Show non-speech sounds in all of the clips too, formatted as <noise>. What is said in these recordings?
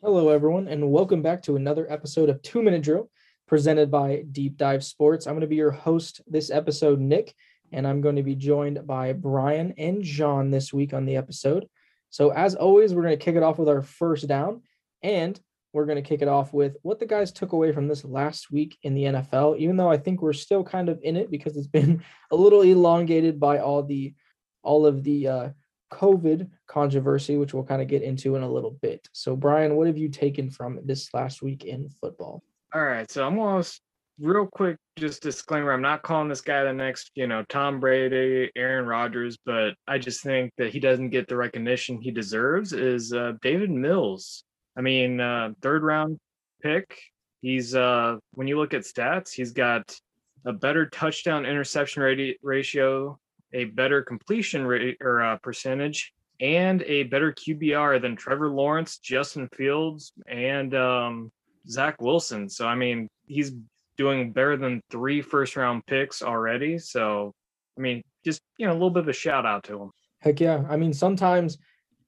Hello, everyone, and welcome back to another episode of Two Minute Drill presented by Deep Dive Sports. I'm going to be your host this episode, Nick, and I'm going to be joined by Brian and John this week on the episode. So, as always, we're going to kick it off with our first down, and we're going to kick it off with what the guys took away from this last week in the NFL, even though I think we're still kind of in it because it's been <laughs> a little elongated by all the all of the uh, COVID controversy, which we'll kind of get into in a little bit. So, Brian, what have you taken from this last week in football? All right. So, I'm almost real quick, just disclaimer I'm not calling this guy the next, you know, Tom Brady, Aaron Rodgers, but I just think that he doesn't get the recognition he deserves is uh, Davis Mills. I mean, uh, third round pick. He's, uh, when you look at stats, he's got a better touchdown interception ratio a better completion rate or uh, percentage and a better QBR than Trevor Lawrence, Justin Fields, and um, Zach Wilson. So I mean, he's doing better than three first round picks already. So I mean, just you know, a little bit of a shout out to him. Heck yeah! I mean, sometimes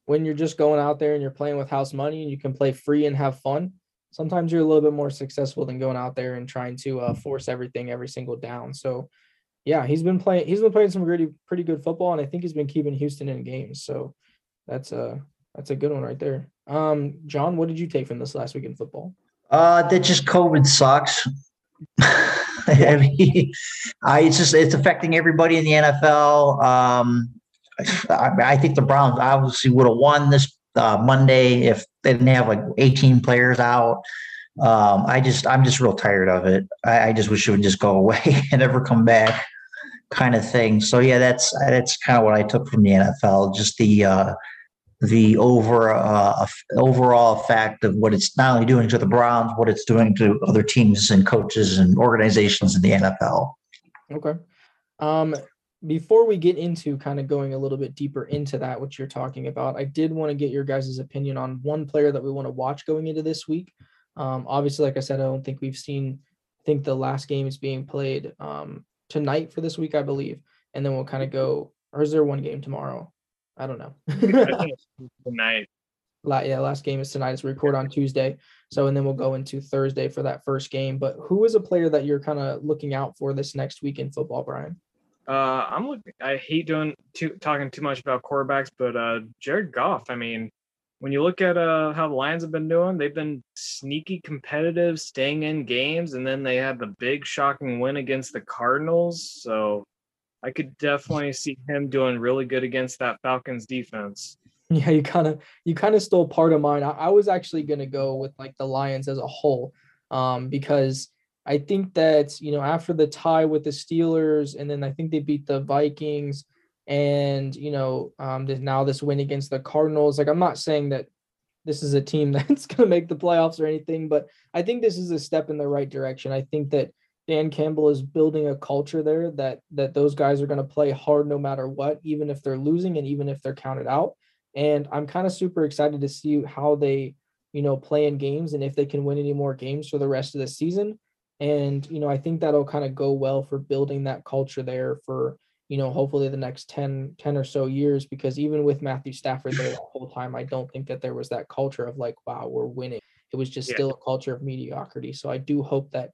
when you're just going out there and you're playing with house money and you can play free and have fun, sometimes you're a little bit more successful than going out there and trying to uh, force everything every single down. So yeah, he's been playing. He's been playing some pretty pretty good football, and I think he's been keeping Houston in games. So that's a that's a good one right there. Um, John, what did you take from this last week in football? Uh, that just COVID sucks. <laughs> I mean, I, it's just it's affecting everybody in the NFL. Um, I, I think the Browns obviously would have won this uh, Monday if they didn't have like 18 players out. Um, I just I'm just real tired of it. I, I, just wish it would just go <laughs> away and never come back, kind of thing. So yeah, that's that's kind of what I took from the NFL. Just the uh, the over uh, overall effect of what it's not only doing to the Browns, what it's doing to other teams and coaches and organizations in the NFL. Okay. Um, before we get into kind of going a little bit deeper into that, what you're talking about, I did want to get your guys' opinion on one player that we want to watch going into this week. Um, obviously, like I said, I don't think we've seen. I think the last game is being played um, tonight for this week, I believe, and then we'll kind of go. Or is there one game tomorrow? I don't know. <laughs> tonight. yeah, last game is tonight. It's record on Tuesday. So, and then we'll go into Thursday for that first game. But who is a player that you're kind of looking out for this next week in football, Brian? Uh, I'm looking. I hate doing too talking too much about quarterbacks, but uh, Jared Goff. I mean, when you look at uh, how the Lions have been doing, they've been sneaky competitive, staying in games, and then they had the big shocking win against the Cardinals. So I could definitely see him doing really good against that Falcons defense. <laughs> Yeah, you kind of you kind of stole part of mine. I, I was actually gonna go with like the Lions as a whole, um, because I think that you know after the tie with the Steelers, and then I think they beat the Vikings and you know um, now this win against the Cardinals. Like I'm not saying that this is a team <laughs> that's going to make the playoffs or anything, but I think this is a step in the right direction. I think that Dan Campbell is building a culture there that that those guys are going to play hard no matter what, even if they're losing and even if they're counted out. And I'm kind of super excited to see how they, you know, play in games and if they can win any more games for the rest of the season. And you know, I think that'll kind of go well for building that culture there for you know, hopefully the next 10, 10 or so years, because even with Matthew Stafford there the <laughs> whole time, I don't think that there was that culture of like, wow, we're winning. It was just yeah. still a culture of mediocrity. So I do hope that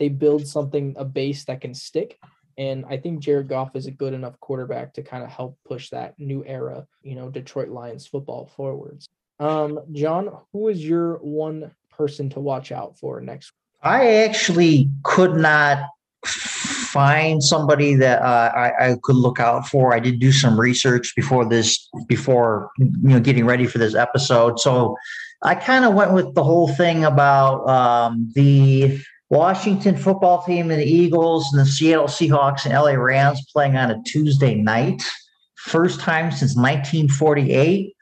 they build something, a base that can stick. And I think Jared Goff is a good enough quarterback to kind of help push that new era, you know, Detroit Lions football forwards. Um, John, who is your one person to watch out for next? I actually could not find somebody that uh, I, I, could look out for. I did do some research before this, before you know, getting ready for this episode. So I kind of went with the whole thing about um, the Washington football team and the Eagles and the Seattle Seahawks and LA Rams playing on a Tuesday night, first time since 1948.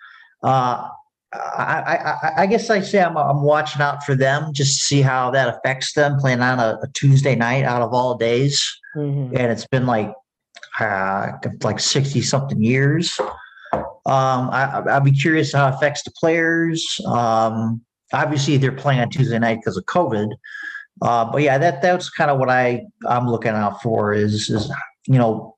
Uh, I, I, I, guess I say I'm, I'm watching out for them just to see how that affects them playing on a, a Tuesday night out of all days. Mm-hmm. And it's been like uh, like 60 something years. Um, I, I'd be curious how it affects the players. Um, obviously, they're playing on Tuesday night because of COVID. Uh, but yeah, that that's kind of what I I'm looking out for is is you know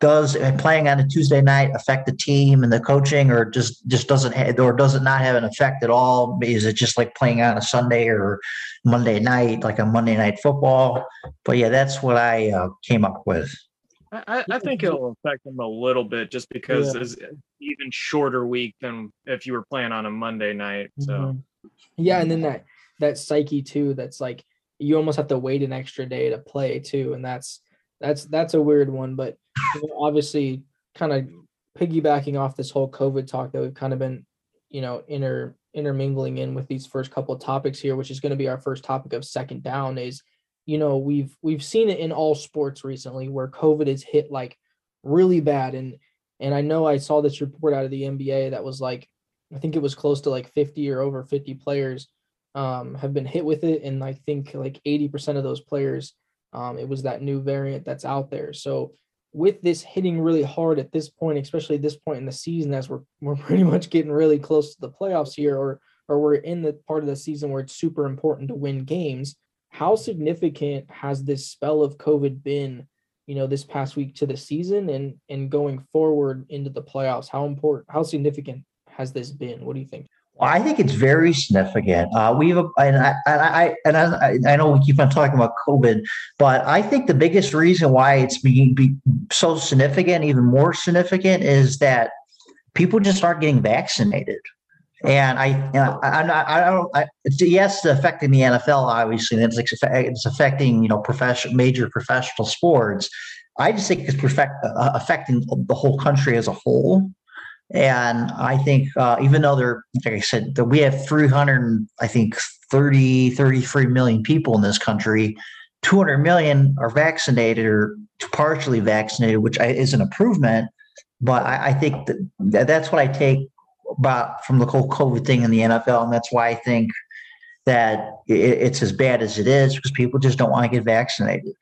does playing on a Tuesday night affect the team and the coaching, or just just doesn't have, or does it not have an effect at all? Is it just like playing on a Sunday or Monday night, like a Monday night football? But yeah, that's what I uh, came up with. I, I think it'll affect them a little bit just because Yeah. it's even shorter week than if you were playing on a Monday night. So Mhm. Yeah, and then that that psyche too. That's like you almost have to wait an extra day to play too, and that's that's that's a weird one. But you know, obviously, kind of piggybacking off this whole COVID talk that we've kind of been, you know, inter intermingling in with these first couple of topics here, which is going to be our first topic of second down. Is you know we've we've seen it in all sports recently where COVID is hit like really bad, and and I know I saw this report out of the NBA that was like I think it was close to like 50 or over 50 players um, have been hit with it. And I think like 80% of those players, um, it was that new variant that's out there. So with this hitting really hard at this point, especially this point in the season, as we're, <laughs> we're pretty much getting really close to the playoffs here, or, or we're in the part of the season where it's super important to win games. How significant has this spell of COVID been, you know, this past week to the season and, and going forward into the playoffs? How important, how significant has this been? What do you think? Well, I think it's very significant. Uh, we've and I, and I and I, I know we keep on talking about COVID, but I think the biggest reason why it's being be so significant, even more significant, is that people just aren't getting vaccinated. And I, I, not, I don't, I, yes, it's affecting the NFL, obviously, and it's, it's affecting, you know, major professional sports. I just think it's perfect, uh, affecting the whole country as a whole. And I think uh, even though they're, like I said, that we have 300, I think 30, 33 million people in this country, 200 million are vaccinated or partially vaccinated, which is an improvement. But I, I think that that's what I take about from the whole COVID thing in the NFL. And that's why I think that it, it's as bad as it is because people just don't want to get vaccinated.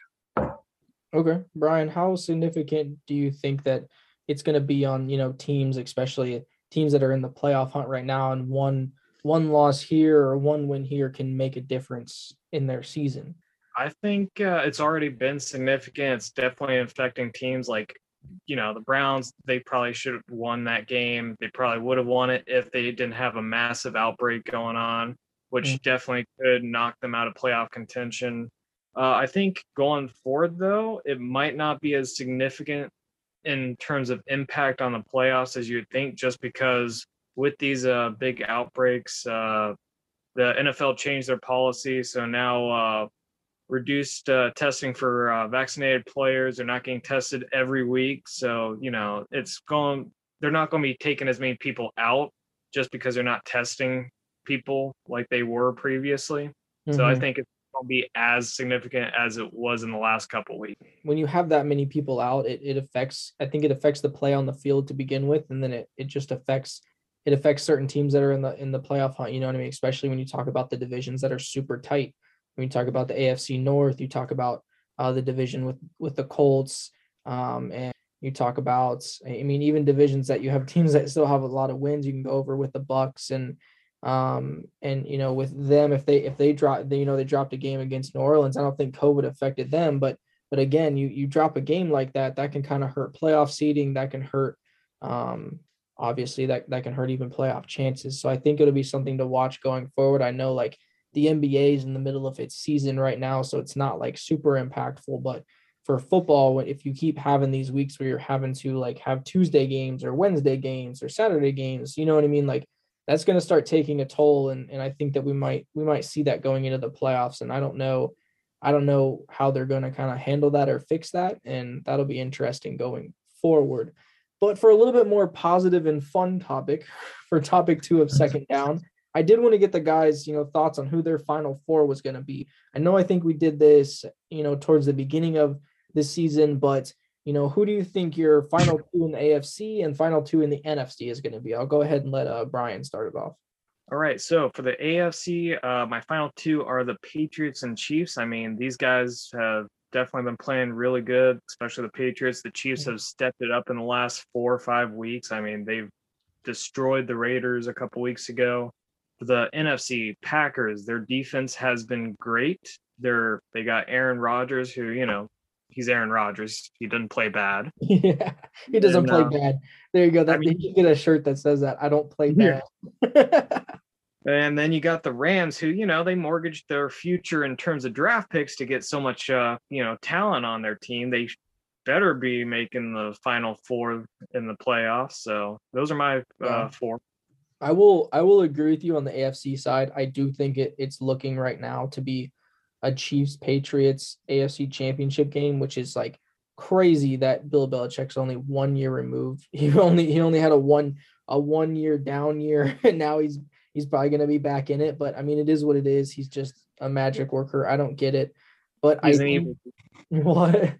Okay, Brian, how significant do you think that it's going to be on you know teams, especially teams that are in the playoff hunt right now, and one one loss here or one win here can make a difference in their season? I think uh, it's already been significant. It's definitely affecting teams like, you know, the Browns. They probably should have won that game. They probably would have won it if they didn't have a massive outbreak going on, which Mm. definitely could knock them out of playoff contention. Uh, I think going forward, though, it might not be as significant in terms of impact on the playoffs as you'd think, just because with these uh, big outbreaks, uh, the NFL changed their policy. So now uh, reduced uh, testing for uh, vaccinated players. They're not getting tested every week. So, you know, it's going, they're not going to be taking as many people out just because they're not testing people like they were previously. So I Mhm. think it's be as significant as it was in the last couple weeks. when you have that many people out, it, it affects. I think it affects the play on the field to begin with, and then it it just affects it affects certain teams that are in the in the playoff hunt. You know what I mean? Especially when you talk about the divisions that are super tight. When you talk about the AFC North, you talk about uh, the division with with the Colts, um, and you talk about. I mean, even divisions that you have <laughs> teams that still have a lot of wins. You can go over with the Bucks and um and you know with them if they if they drop you know they dropped a game against New Orleans I don't think COVID affected them but but again, you you drop a game like that, that can kind of hurt playoff seeding. That can hurt, um, obviously that that can hurt even playoff chances. So I think it'll be something to watch going forward. I know like the NBA is in the middle of its season right now, so it's not like super impactful. But for football, if you keep having these weeks where you're having to like have Tuesday games or Wednesday games or Saturday games, you know what I mean? Like that's going to start taking a toll, and and I think that we might we might see that going into the playoffs. And I don't know I don't know how they're going to kind of handle that or fix that. And that'll be interesting going forward. But for a little bit more positive and fun topic, <laughs> for topic two of second <laughs> down, I did want to get the guys, you know, thoughts on who their final four was going to be. I know I think we did this, you know, towards the beginning of this season, but you know, who do you think your final two in the AFC and final two in the NFC is going to be? I'll go ahead and let uh, Brian start it off. All right. So for the AFC, uh, my final two are the Patriots and Chiefs. I mean, these guys have definitely been playing really good, especially the Patriots. The Chiefs have stepped it up in the last four or five weeks. I mean, they've destroyed the Raiders a couple weeks ago. For the NFC Packers, their defense has been great. They're they got Aaron Rodgers, who you know he's Aaron Rodgers. He doesn't play bad. <laughs> Yeah, he doesn't And, play uh, bad. There you go. That mean- you get a shirt that says that. I don't play Yeah. bad. <laughs> And then you got the Rams, who you know they mortgaged their future in terms of draft picks to get so much, uh, you know, talent on their team. They better be making the final four in the playoffs. So those are my Yeah. uh, four. I will I will agree with you on the AFC side. I do think it, it's looking right now to be a Chiefs Patriots AFC championship game, which is like crazy that Bill Belichick's only one year removed. <laughs> He only he only had a one a one year down year <laughs> and now he's he's probably gonna be back in it. But I mean it is what it is. He's just a magic worker. I don't get it. But He's I think- <laughs> what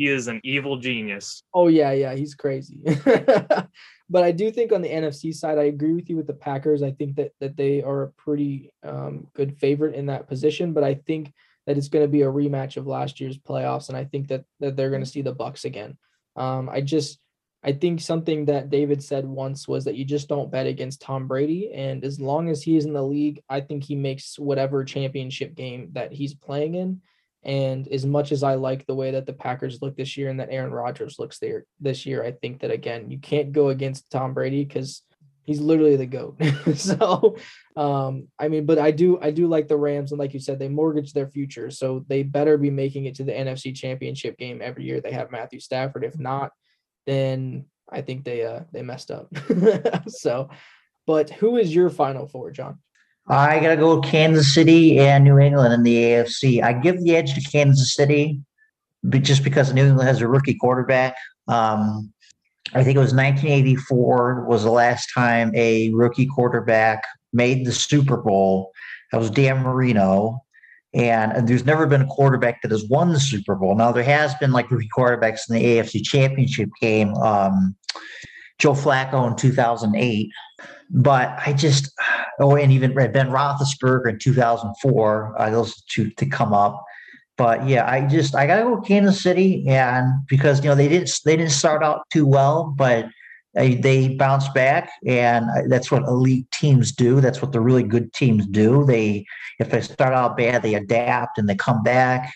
He is an evil genius. Oh yeah, yeah, he's crazy. <laughs> but I do think on the NFC side, I agree with you with the Packers. I think that that they are a pretty um, good favorite in that position. But I think that it's going to be a rematch of last year's playoffs, and I think that that they're going to see the Bucks again. Um, I just I think something that David said once was that you just don't bet against Tom Brady, and as long as he is in the league, I think he makes whatever championship game that he's playing in. And as much as I like the way that the Packers look this year and that Aaron Rodgers looks there this year, I think that again, you can't go against Tom Brady because he's literally the GOAT. <laughs> so um, I mean, but I do I do like the Rams, and like you said, they mortgage their future. So they better be making it to the NFC championship game every year they have Matthew Stafford. If not, then I think they uh they messed up. <laughs> so but who is your final four, John? I gotta go with Kansas City and New England in the AFC. I give the edge to Kansas City, but just because New England has a rookie quarterback. Um, I think it was 1984 was the last time a rookie quarterback made the Super Bowl. That was Dan Marino. And there's never been a quarterback that has won the Super Bowl. Now there has been like rookie quarterbacks in the AFC Championship game. Um, Joe Flacco in 2008, but I just oh, and even Ben Roethlisberger in 2004. Uh, those two to come up. But yeah, I just I gotta go Kansas City, and because you know they didn't they didn't start out too well, but they, bounced back, and that's what elite teams do. That's what the really good teams do. They if they start out bad, they adapt and they come back.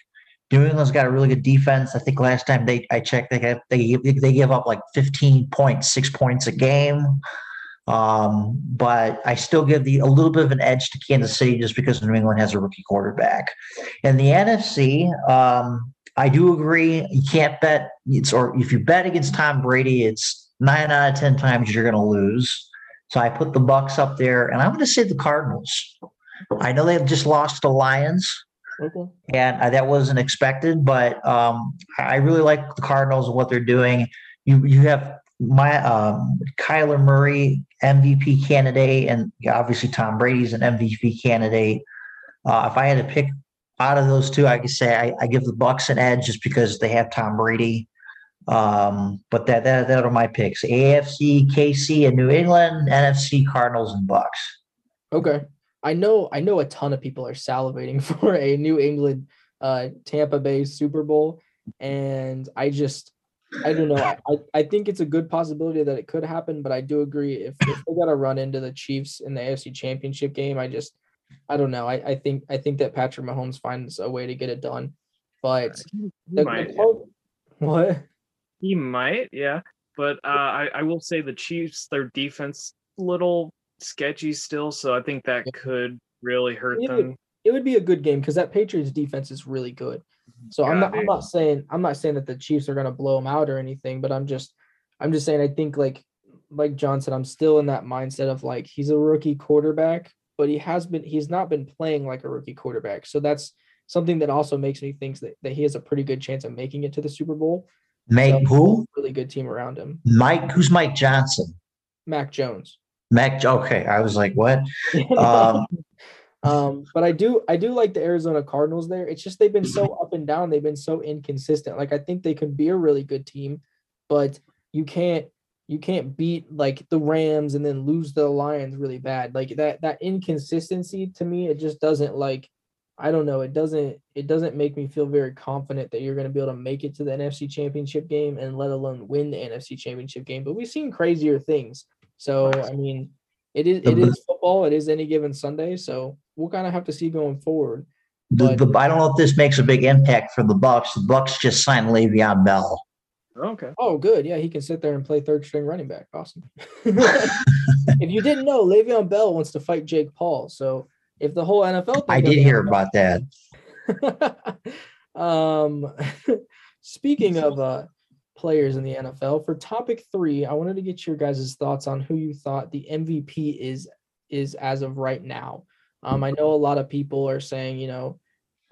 New England's got a really good defense. I think last time they I checked, they have, they they give up like 15 points, six points a game. Um, but I still give the a little bit of an edge to Kansas City just because New England has a rookie quarterback. In the NFC, um, I do agree. You can't bet it's or if you bet against Tom Brady, it's nine out of ten times you're going to lose. So I put the Bucks up there, and I'm going to say the Cardinals. I know they've just lost the Lions, Okay. and uh, that wasn't expected. But um, I really like the Cardinals and what they're doing. You you have my um, Kyler Murray MVP candidate, and obviously Tom Brady's an MVP candidate. Uh, if I had to pick out of those two, I could say I, I give the Bucks an edge just because they have Tom Brady. Um, but that that that are my picks: AFC, KC, and New England. NFC, Cardinals, and Bucks. Okay. I know I know a ton of people are salivating <laughs> for a New England uh Tampa Bay Super Bowl. And I just I don't know. I, I- think it's a good possibility that it could happen, but I do agree if, if they gotta run into the Chiefs in the AFC championship game, I just I don't know. I, I think I think that Patrick Mahomes finds a way to get it done. But He the, the might, Card- what? he might, yeah. But uh, I, I will say the Chiefs, their defense, little sketchy still. So I think that Yeah. could really hurt Yeah, them. it would be a good game because that Patriots defense is really good. So I'm Yeah, not I'm not saying I'm not saying that the Chiefs are gonna blow them out or anything, but I'm just I'm just saying I think like like John said, I'm still in that mindset of like he's a rookie quarterback, but he has been he's not been playing like a rookie quarterback. So that's something that also makes me think that, that he has a pretty good chance of making it to the Super Bowl. Mike, So- who? Really good team around him. Mike, who's Mike Johnson? Mac Jones. Mac. Okay, I was like, what? <laughs> Um, Um, but I do I do like the Arizona Cardinals there. It's just they've been so up and down, they've been so inconsistent. Like I think they could be a really good team, but you can't you can't beat like the Rams and then lose the Lions really bad. Like that that inconsistency to me, it just doesn't like I don't know, it doesn't it doesn't make me feel very confident that you're gonna be able to make it to the NFC championship game and let alone win the NFC championship game. But we've seen crazier things. So I mean it is it The- is football, it is any given Sunday. So we'll kind of have to see going forward. The, But- the, I don't know if this makes a big impact for the Bucks. The Bucks just signed Le'Veon Bell. Okay. Oh, good. Yeah, he can sit there and play third string running back. Awesome. <laughs> if you didn't know, Le'Veon Bell wants to fight Jake Paul. So if the whole NFL, I did hear happen- about that. <laughs> um, <laughs> speaking of uh, players in the NFL, for topic three, I wanted to get your guys' thoughts on who you thought the MVP is is as of right now. Um, I know a lot of people are saying, you know,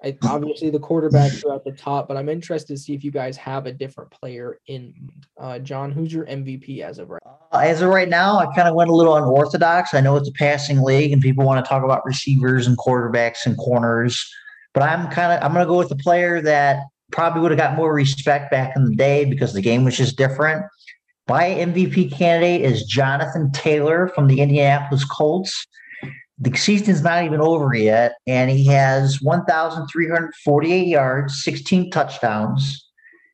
I, obviously the quarterbacks are at the top, but I'm interested to see if you guys have a different player in. Uh, John, who's your MVP as of right? Uh, As of right now, I kind of went a little unorthodox. I know it's a passing league, and people want to talk about receivers and quarterbacks and corners, but I'm kind of I'm going to go with the player that probably would have got more respect back in the day because the game was just different. My MVP candidate is Jonathan Taylor from the Indianapolis Colts. The season's not even over yet, and he has 1,348 yards, 16 touchdowns,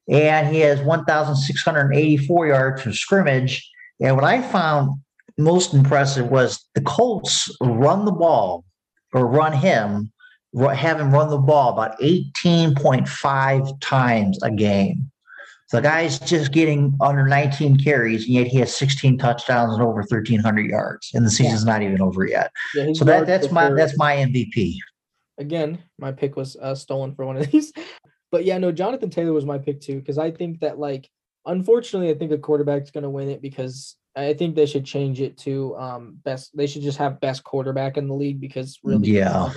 and he has 1,684 yards from scrimmage. And what I found most impressive was the Colts run the ball or run him, him run the ball about 18.5 times a game. So the guy's just getting under 19 carries, and yet he has 16 touchdowns and over 1,300 yards, and the season's not even over yet. Yeah, So that, that's my that's my MVP. again, my pick was uh, stolen for one of <laughs> these. But yeah, no, Jonathan Taylor was my pick too because I think that like, unfortunately, I think a quarterback's going to win it because I think they should change it to um best. They should just have best quarterback in the league because really, Yeah.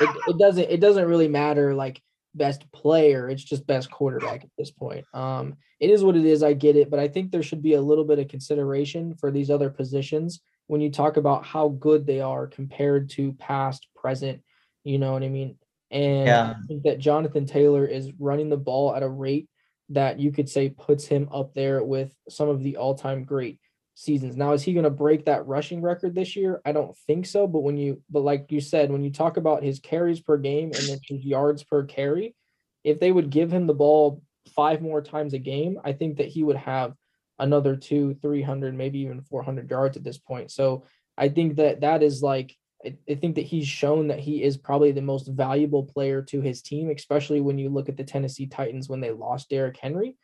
It, it doesn't it doesn't really matter like best player. It's just best quarterback at this point. Um, it is what it is. I get it, but I think there should be a little bit of consideration for these other positions when you talk about how good they are compared to past, present. You know what I mean? And Yeah. I think that Jonathan Taylor is running the ball at a rate that you could say puts him up there with some of the all-time great seasons. Now, is he going to break that rushing record this year? I don't think so. But when you, but like you said, when you talk about his carries per game and then his yards per carry, if they would give him the ball five more times a game, I think that he would have another two, 300, maybe even 400 yards at this point. So I think that that is like, I, think that he's shown that he is probably the most valuable player to his team, especially when you look at the Tennessee Titans when they lost Derrick Henry.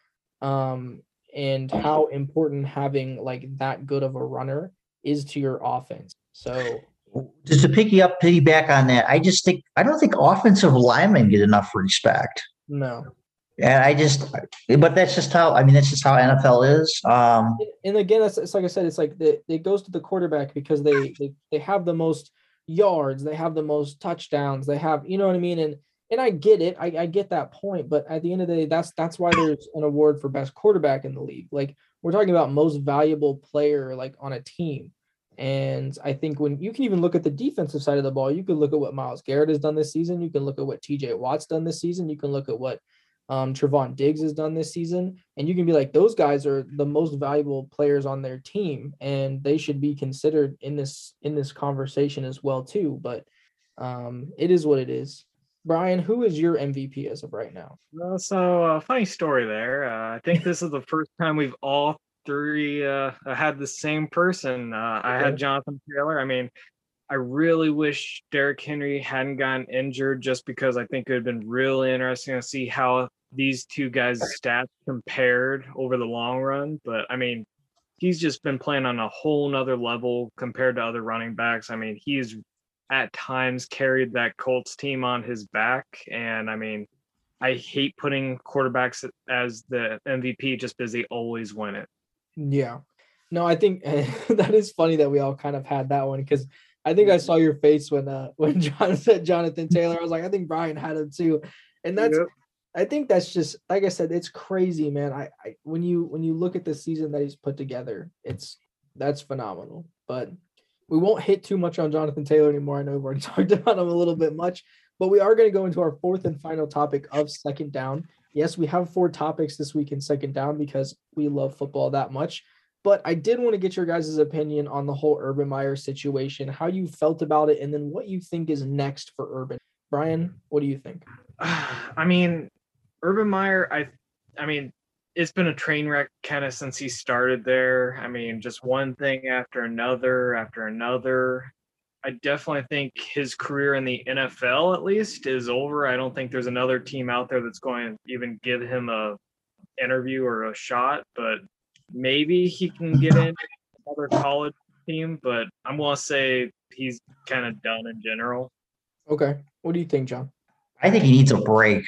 Um, and how important having like that good of a runner is to your offense. So Just to pick you up, piggyback on that, I just think I don't think offensive linemen get enough respect. no. And I just, but that's just how I mean, that's just how NFL is. Um, And- And again, it's, it's like I said, it's like the, it goes to the quarterback because they, they they have the most yards, they have the most touchdowns, they have, you know what I mean? And and I get it, I, I get that point, but at the end of the day, that's that's why there's an award for best quarterback in the league. Like we're talking about most valuable player like on a team. And I think when you can even look at the defensive side of the ball, you can look at what Myles Garrett has done this season. You can look at what TJ Watt's done this season. You can look at what um, Trevon Diggs has done this season, and you can be like, those guys are the most valuable players on their team, and they should be considered in this in this conversation as well too. But um, it is what it is. Brian, who is your MVP as of right now? Well, so uh, funny story there. Uh, I think this is the first time we've all three uh, had the same person. Uh, I had Jonathan Taylor. I mean, I really wish Derrick Henry hadn't gotten injured, just because I think it would have been really interesting to see how these two guys' stats compared over the long run. But I mean, he's just been playing on a whole nother level compared to other running backs. I mean, he's at times carried that Colts team on his back, and I mean. I hate putting quarterbacks as the MVP just because they always win it. Yeah. No, I think <laughs> that is funny that we all kind of had that one because I think I saw your face when uh <laughs> when John said Jonathan Taylor. I was like, I think Brian had him too. And that's Yep. I think that's just like I said, it's crazy, man. I, I when you when you look at the season that he's put together, it's that's phenomenal. But we won't hit too much on Jonathan Taylor anymore. I know we've already <laughs> talked about him a little bit much, but we are going to go into our fourth and final topic of second down. Yes, we have four topics this week in second down because we love football that much. But I did want to get your guys' opinion on the whole Urban Meyer situation, how you felt about it, and then what you think is next for Urban. Brian, what do you think? <sighs> I mean, Urban Meyer, I I mean, it's been a train wreck kind of since he started there. I mean, just one thing after another after another. I definitely think his career in the NFL at least is over. I don't think there's another team out there that's going to even give him a interview or a shot, but maybe he can get in another college team, but I'm going to say he's kind of done in general. Okay. What do you think, John? I think he needs a break.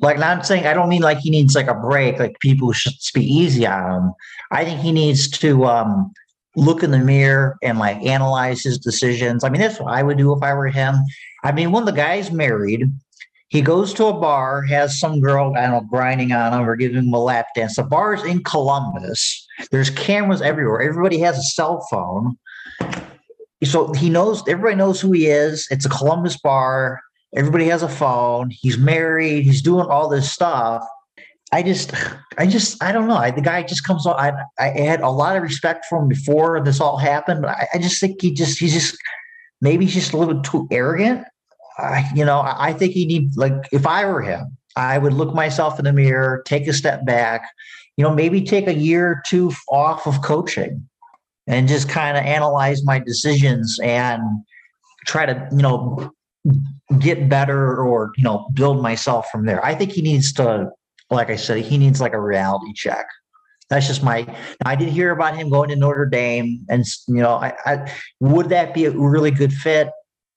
Like, not saying I don't mean like he needs like a break, like people should be easy on him. I think he needs to um, look in the mirror and like analyze his decisions. I mean, that's what I would do if I were him. I mean, when the guy's married, he goes to a bar, has some girl, I don't know, grinding on him or giving him a lap dance. The bar's in Columbus. There's cameras everywhere. Everybody has a cell phone. So he knows, everybody knows who he is. It's a Columbus bar. Everybody has a phone. He's married. He's doing all this stuff. I just, I just, I don't know. I, the guy just comes on. I, I had a lot of respect for him before this all happened, but I, I just think he just, he's just, maybe he's just a little too arrogant. I, you know, I, I think he need like if I were him, I would look myself in the mirror, take a step back, you know, maybe take a year or two off of coaching and just kind of analyze my decisions and try to, you know, get better or, you know, build myself from there. I think he needs to, like I said, he needs like a reality check. That's just my. I did hear about him going to Notre Dame, and you know, I, I would that be a really good fit?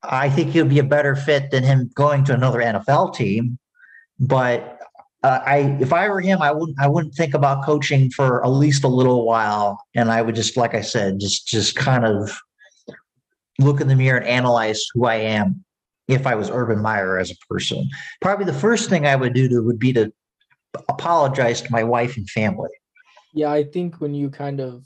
I think he'll be a better fit than him going to another NFL team. But uh, I, if I were him, I wouldn't. I wouldn't think about coaching for at least a little while, and I would just, like I said, just just kind of look in the mirror and analyze who I am. If I was Urban Meyer as a person, probably the first thing I would do to, would be to apologize to my wife and family. Yeah, I think when you kind of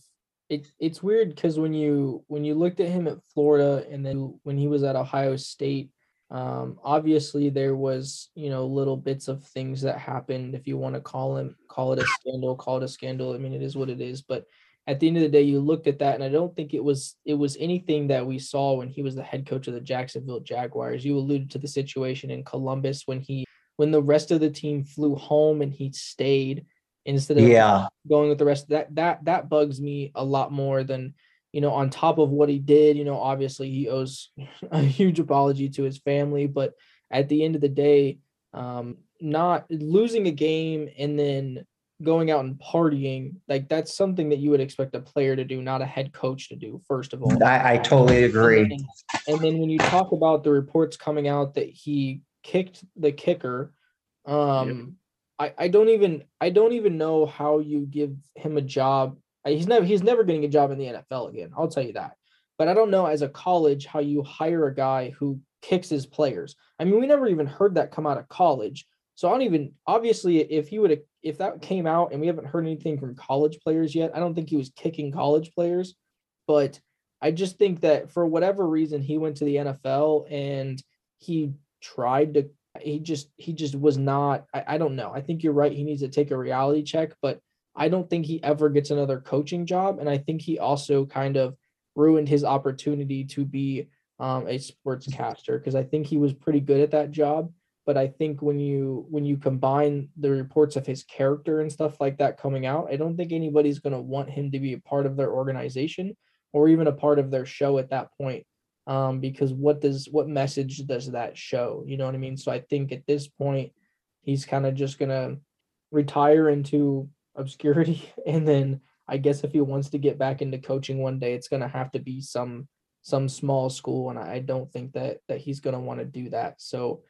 it it's weird because when you when you looked at him at Florida and then when he was at Ohio State, um, obviously there was you know little bits of things that happened. If you want to call him call it a scandal, call it a scandal. I mean, it is what it is. But at the end of the day, you looked at that, and I don't think it was it was anything that we saw when he was the head coach of the Jacksonville Jaguars. You alluded to the situation in Columbus when he when the rest of the team flew home and he stayed instead of Yeah, going with the rest that that that bugs me a lot more than you know on top of what he did you know obviously he owes <laughs> a huge apology to his family but at the end of the day um not losing a game and then going out and partying like that's something that you would expect a player to do not a head coach to do first of all I, I totally agree. and, and then when you talk about the reports coming out that he kicked the kicker, um, I, I don't even I don't even know how you give him a job. He's never he's never getting a job in the NFL again. I'll tell you that. But I don't know as a college how you hire a guy who kicks his players. I mean, we never even heard that come out of college. So I don't even obviously if he would have if that came out and we haven't heard anything from college players yet, I don't think he was kicking college players. But I just think that for whatever reason he went to the NFL and he tried to he just he just was not I, I don't know. I think you're right. He needs to take a reality check, but I don't think he ever gets another coaching job. And I think he also kind of ruined his opportunity to be um, a sportscaster because I think he was pretty good at that job. But I think when you when you combine the reports of his character and stuff like that coming out, I don't think anybody's going to want him to be a part of their organization or even a part of their show at that point. Um, because what does what message does that show? You know what I mean? So I think at this point, he's kind of just gonna retire into obscurity <laughs> and then I guess if he wants to get back into coaching one day, it's gonna have to be some some small school, and I don't think that that he's gonna want to do that. So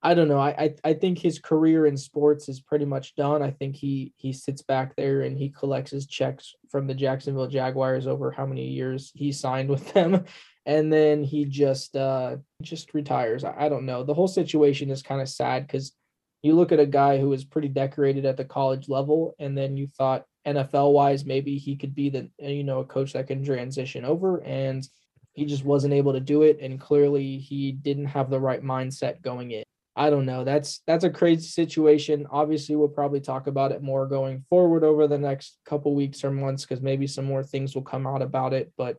I don't know. I, I I think his career in sports is pretty much done. I think he he sits back there and he collects his checks from the Jacksonville Jaguars over how many years he signed with them, and then he just uh just retires. I, I don't know. The whole situation is kind of sad because you look at a guy who was pretty decorated at the college level, and then you thought NFL wise maybe he could be the uh, you know a coach that can transition over, and he just wasn't able to do it, and clearly he didn't have the right mindset going in. I don't know. That's that's a crazy situation. Obviously, we'll probably talk about it more going forward over the next couple weeks or months because maybe some more things will come out about it. But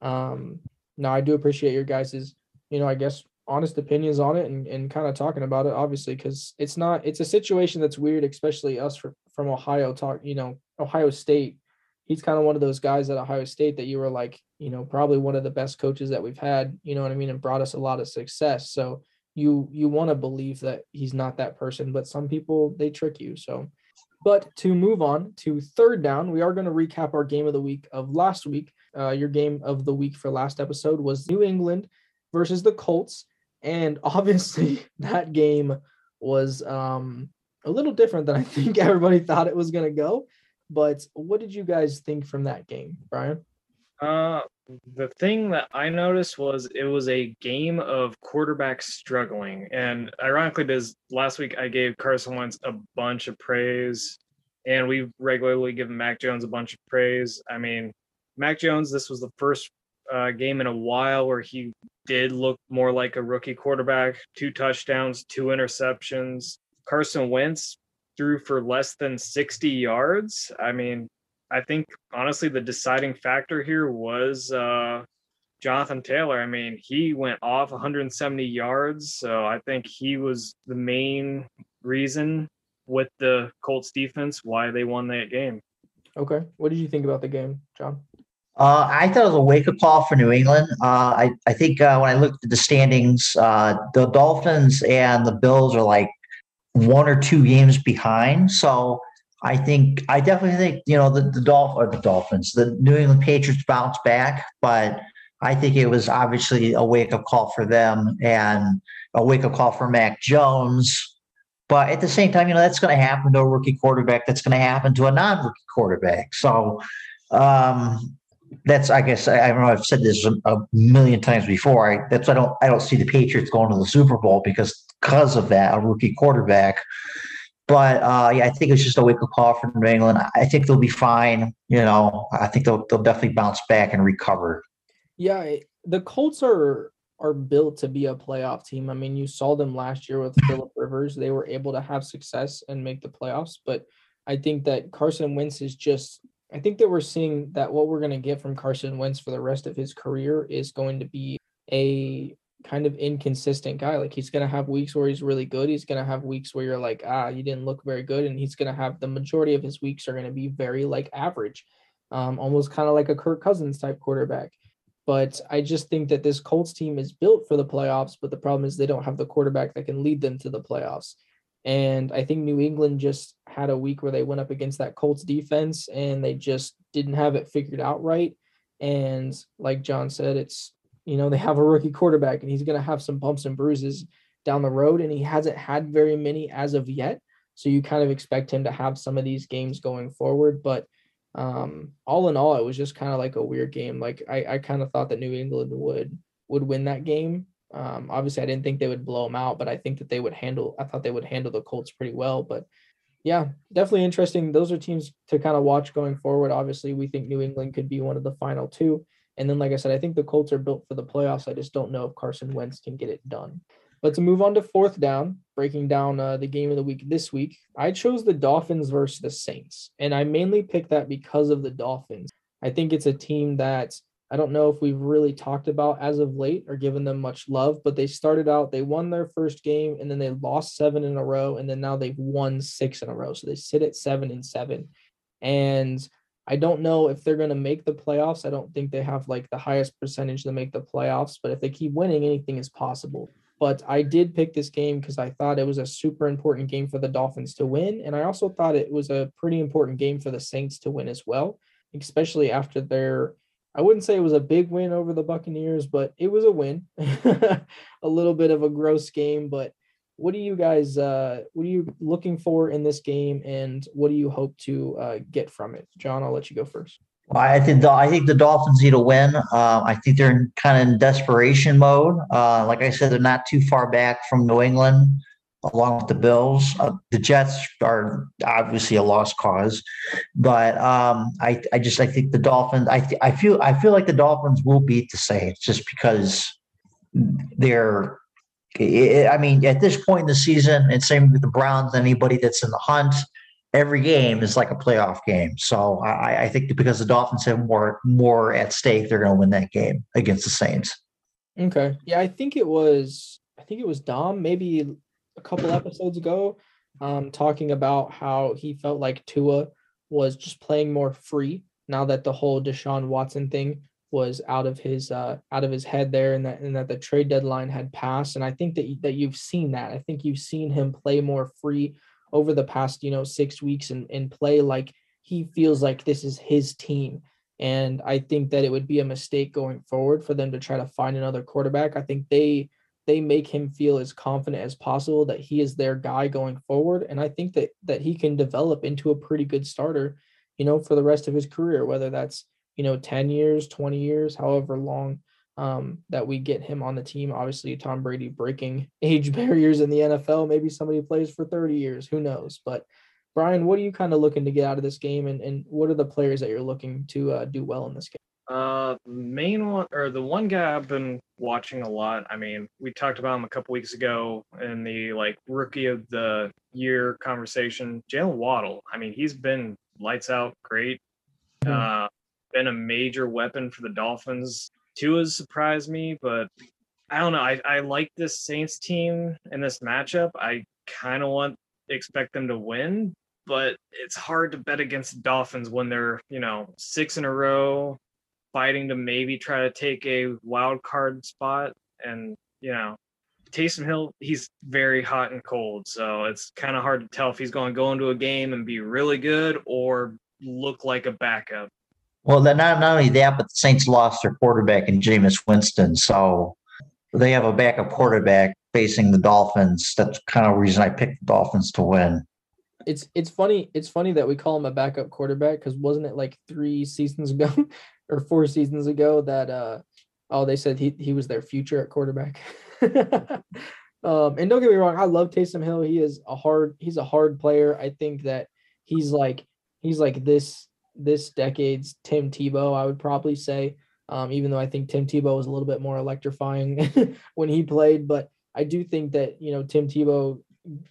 um no, I do appreciate your guys's, you know, I guess honest opinions on it and, and kind of talking about it, obviously, because it's not it's a situation that's weird, especially us for, from Ohio talk, you know, Ohio State. he's kind of one of those guys at Ohio State that you were like, you know, probably one of the best coaches that we've had, you know what I mean, and brought us a lot of success. So you you want to believe that he's not that person, but some people they trick you. So but to move on to third down, we are going to recap our game of the week of last week. Uh, your game of the week for last episode was New England versus the Colts. And <laughs> obviously, that game was um, a little different than I <laughs> think everybody thought it was going to go. But what did you guys think from that game, Brian? Uh, the thing that I noticed was it was a game of quarterbacks struggling. And ironically, because last week I gave Carson Wentz a bunch of praise, and we regularly give Mac Jones a bunch of praise. I mean, Mac Jones, this was the first uh, game in a while where he did look more like a rookie quarterback. Two touchdowns, two interceptions. Carson Wentz threw for less than 60 yards. I mean, I think honestly the deciding factor here was uh, Jonathan Taylor. I mean, he went off 170 yards, so I think he was the main reason with the Colts defense why they won that game. Okay, what did you think about the game, John? Uh, I thought it was a wake up call for New England. Uh, I, I think uh, when I looked at the standings, uh, the Dolphins and the Bills are like one or two games behind. So I think I definitely think you know the the Dolph or the Dolphins, the New England Patriots bounce back, but I think it was obviously a wake up call for them and a wake up call for Mac Jones. But at the same time, you know that's going to happen to a rookie quarterback. That's going to happen to a non rookie quarterback. So um, that's I guess I, I, don't know. I've said this a, a million times before. I, that's I don't I don't see the Patriots going to the Super Bowl because because of that a rookie quarterback. But uh, yeah, I think it's just a wake up call for New England. I think they'll be fine. You know, I think they'll they'll definitely bounce back and recover. Yeah, the Colts are are built to be a playoff team. I mean, you saw them last year with Philip <laughs> Rivers; they were able to have success and make the playoffs. But I think that Carson Wentz is just. I think that we're seeing that what we're going to get from Carson Wentz for the rest of his career is going to be a kind of inconsistent guy. Like he's going to have weeks where he's really good. He's going to have weeks where you're like, ah, you didn't look very good. And he's going to have the majority of his weeks are going to be very like average, um, almost kind of like a Kirk Cousins type quarterback. But I just think that this Colts team is built for the playoffs. But the problem is they don't have the quarterback that can lead them to the playoffs. And I think New England just had a week where they went up against that Colts defense and they just didn't have it figured out right. And like John said, it's you know, they have a rookie quarterback and he's going to have some bumps and bruises down the road, and he hasn't had very many as of yet. So you kind of expect him to have some of these games going forward. But um, all in all, it was just kind of like a weird game. Like I, I kind of thought that New England would would win that game. Um, obviously, I didn't think they would blow them out, but I think that they would handle. I thought they would handle the Colts pretty well. But yeah, definitely interesting. Those are teams to kind of watch going forward. Obviously, we think New England could be one of the final two. And then, like I said, I think the Colts are built for the playoffs. I just don't know if Carson Wentz can get it done. But to move on to fourth down, breaking down uh, the game of the week this week, I chose the Dolphins versus the Saints. And I mainly picked that because of the Dolphins. I think it's a team that I don't know if we've really talked about as of late or given them much love, but they started out, they won their first game and then they lost seven in a row. And then now they've won six in a row. So they sit at seven and seven. And I don't know if they're going to make the playoffs. I don't think they have like the highest percentage to make the playoffs, but if they keep winning, anything is possible. But I did pick this game because I thought it was a super important game for the Dolphins to win. And I also thought it was a pretty important game for the Saints to win as well, especially after their, I wouldn't say it was a big win over the Buccaneers, but it was a win. <laughs> a little bit of a gross game, but what are you guys uh, what are you looking for in this game and what do you hope to uh, get from it john i'll let you go first I think the, I think the Dolphins need to win. Uh, I think they're in, kind of in desperation mode. Uh, like I said, they're not too far back from New England, along with the Bills. Uh, the Jets are obviously a lost cause, but um, I I just I think the Dolphins. I I feel I feel like the Dolphins will beat the Saints just because they're I mean, at this point in the season, and same with the Browns, anybody that's in the hunt, every game is like a playoff game. So I, I think because the Dolphins have more more at stake, they're going to win that game against the Saints. Okay, yeah, I think it was I think it was Dom maybe a couple episodes ago, um, talking about how he felt like Tua was just playing more free now that the whole Deshaun Watson thing was out of his uh, out of his head there, and that and that the trade deadline had passed. And I think that that you've seen that. I think you've seen him play more free over the past you know six weeks and and play like he feels like this is his team. And I think that it would be a mistake going forward for them to try to find another quarterback. I think they they make him feel as confident as possible that he is their guy going forward. And I think that that he can develop into a pretty good starter, you know, for the rest of his career, whether that's, you know, 10 years, 20 years, however long um, that we get him on the team. Obviously, Tom Brady breaking <laughs> age barriers in the NFL. Maybe somebody plays for 30 years, who knows? But Brian, what are you kind of looking to get out of this game, and, and what are the players that you're looking to uh, do well in this game? Uh, main one or the one guy I've been watching a lot. I mean, we talked about him a couple weeks ago in the like rookie of the year conversation. Jaylen Waddle. I mean, he's been lights out, great. Mhm. Uh, been a major weapon for the Dolphins. Tua's surprised me, but I don't know. I, I like this Saints team in this matchup. I kind of want expect them to win, but it's hard to bet against the Dolphins when they're, you know, six in a row, fighting to maybe try to take a wild card spot. And, you know, Taysom Hill, he's very hot and cold. So it's kind of hard to tell if he's going to go into a game and be really good or look like a backup. Well, not, not only that, but the Saints lost their quarterback in Jameis Winston. So they have a backup quarterback facing the Dolphins. That's kind of the reason I picked the Dolphins to win. It's it's funny it's funny that we call him a backup quarterback because wasn't it like three seasons ago <laughs> or four seasons ago that uh oh they said he he was their future at quarterback. <laughs> um and don't get me wrong, I love Taysom Hill. He is a hard he's a hard player. I think that he's like he's like this this decade's Tim Tebow, I would probably say. Um, even though I think Tim Tebow was a little bit more electrifying <laughs> when he played, but I do think that you know Tim Tebow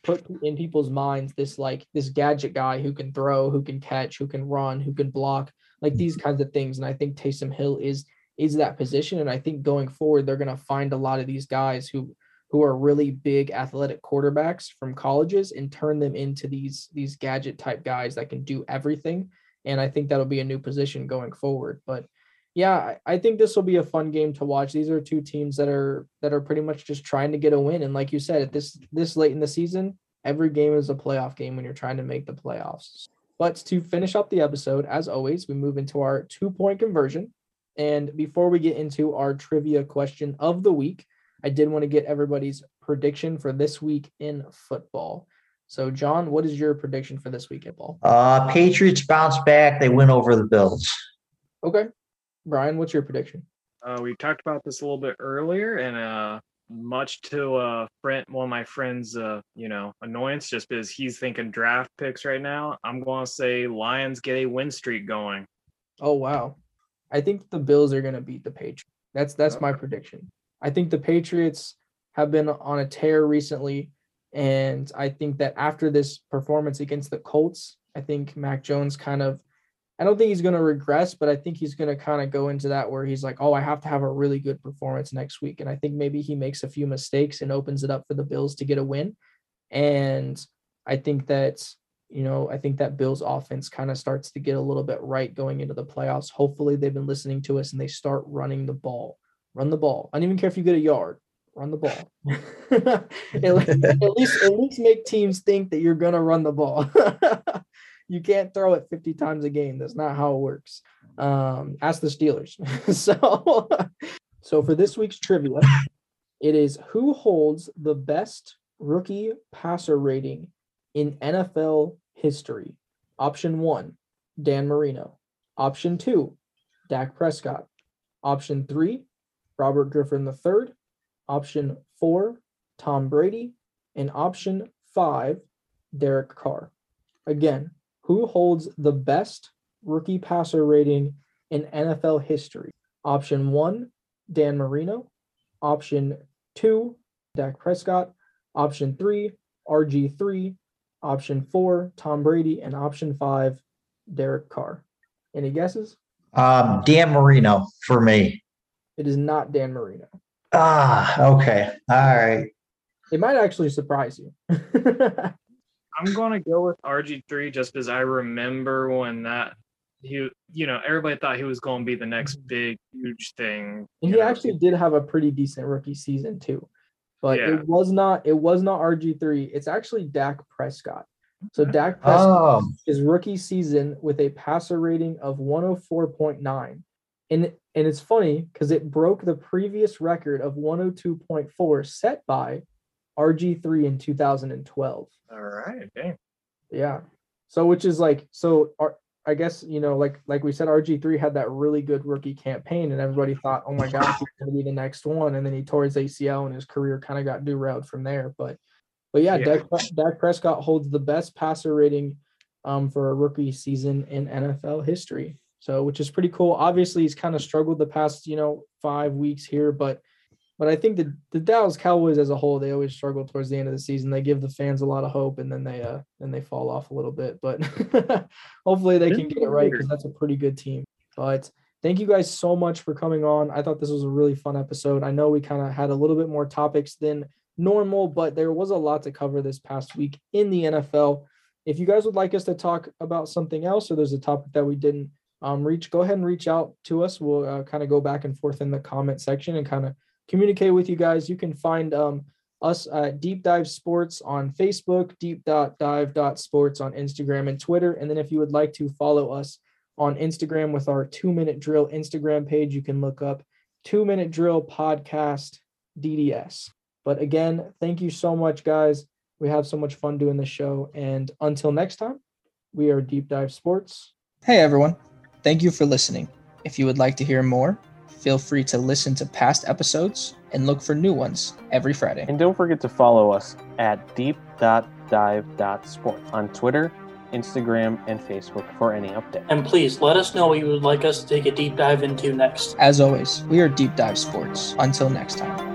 put in people's minds this like this gadget guy who can throw, who can catch, who can run, who can block, like these kinds of things. And I think Taysom Hill is is that position. And I think going forward, they're gonna find a lot of these guys who who are really big athletic quarterbacks from colleges and turn them into these these gadget type guys that can do everything. And I think that'll be a new position going forward. But yeah, I think this will be a fun game to watch. These are two teams that are that are pretty much just trying to get a win. And like you said, at this this late in the season, every game is a playoff game when you're trying to make the playoffs. But to finish up the episode, as always, we move into our two point conversion. And before we get into our trivia question of the week, I did want to get everybody's prediction for this week in football. So, John, what is your prediction for this week in football? Uh, Patriots bounce back. They win over the Bills. Okay. Brian, what's your prediction? Uh, we talked about this a little bit earlier, and uh, much to uh, friend, one of my friends, uh, you know, annoyance, just because he's thinking draft picks right now. I'm going to say Lions get a win streak going. Oh wow. I think the Bills are going to beat the Patriots. That's that's my prediction. I think the Patriots have been on a tear recently and I think that after this performance against the Colts, I think Mac Jones kind of I don't think he's going to regress, but I think he's going to kind of go into that where he's like, "Oh, I have to have a really good performance next week." And I think maybe he makes a few mistakes and opens it up for the Bills to get a win. And I think that you know, I think that Bills offense kind of starts to get a little bit right going into the playoffs. Hopefully, they've been listening to us and they start running the ball. Run the ball. I don't even care if you get a yard. Run the ball. <laughs> at, least, at least, at least make teams think that you're gonna run the ball. <laughs> you can't throw it 50 times a game. That's not how it works. Um, ask the Steelers. <laughs> so, so for this week's trivia, it is who holds the best rookie passer rating in NFL history. Option one, Dan Marino. Option two, Dak Prescott. Option three, Robert Griffin III. Option four, Tom Brady. And option five, Derek Carr. Again, who holds the best rookie passer rating in NFL history? Option one, Dan Marino. Option two, Dak Prescott. Option three, RG3. Option four, Tom Brady. And option five, Derek Carr. Any guesses? Um, Dan Marino for me. It is not Dan Marino. Ah, okay. All right. It might actually surprise you. <laughs> I'm going to go with RG3 just because I remember when that he, you know, everybody thought he was going to be the next big, huge thing. And he know. actually did have a pretty decent rookie season too. But Yeah. it was not it was not RG3. It's actually Dak Prescott. So Dak Prescott Oh, his rookie season with a passer rating of 104.9. And and it's funny because it broke the previous record of 102.4 set by RG3 in 2012. All right, dang. Yeah. So which is like so our, I guess you know like like we said RG3 had that really good rookie campaign and everybody thought oh my gosh he's going to be the next one and then he tore his ACL and his career kind of got derailed from there but but yeah, Yeah. Dak, Dak Prescott holds the best passer rating um for a rookie season in NFL history. So which is pretty cool. Obviously he's kind of struggled the past, you know, 5 weeks here but but I think the, the Dallas Cowboys as a whole, they always struggle towards the end of the season. They give the fans a lot of hope and then they uh then they fall off a little bit. But <laughs> hopefully they can get it right because that's a pretty good team. But thank you guys so much for coming on. I thought this was a really fun episode. I know we kind of had a little bit more topics than normal, but there was a lot to cover this past week in the NFL. If you guys would like us to talk about something else or there's a topic that we didn't um, reach, go ahead and reach out to us. We'll uh, kind of go back and forth in the comment section and kind of communicate with you guys. You can find um, us at Deep Dive Sports on Facebook, deep dive sports on Instagram and Twitter. And then if you would like to follow us on Instagram with our two minute drill Instagram page, you can look up two minute drill podcast DDS. But again, thank you so much, guys. We have so much fun doing this show. And until next time, we are Deep Dive Sports. Hey, everyone. Thank you for listening. If you would like to hear more, feel free to listen to past episodes and look for new ones every Friday. And don't forget to follow us at deep.dive.sports on Twitter, Instagram, and Facebook for any updates. And please let us know what you would like us to take a deep dive into next. As always, we are Deep Dive Sports. Until next time.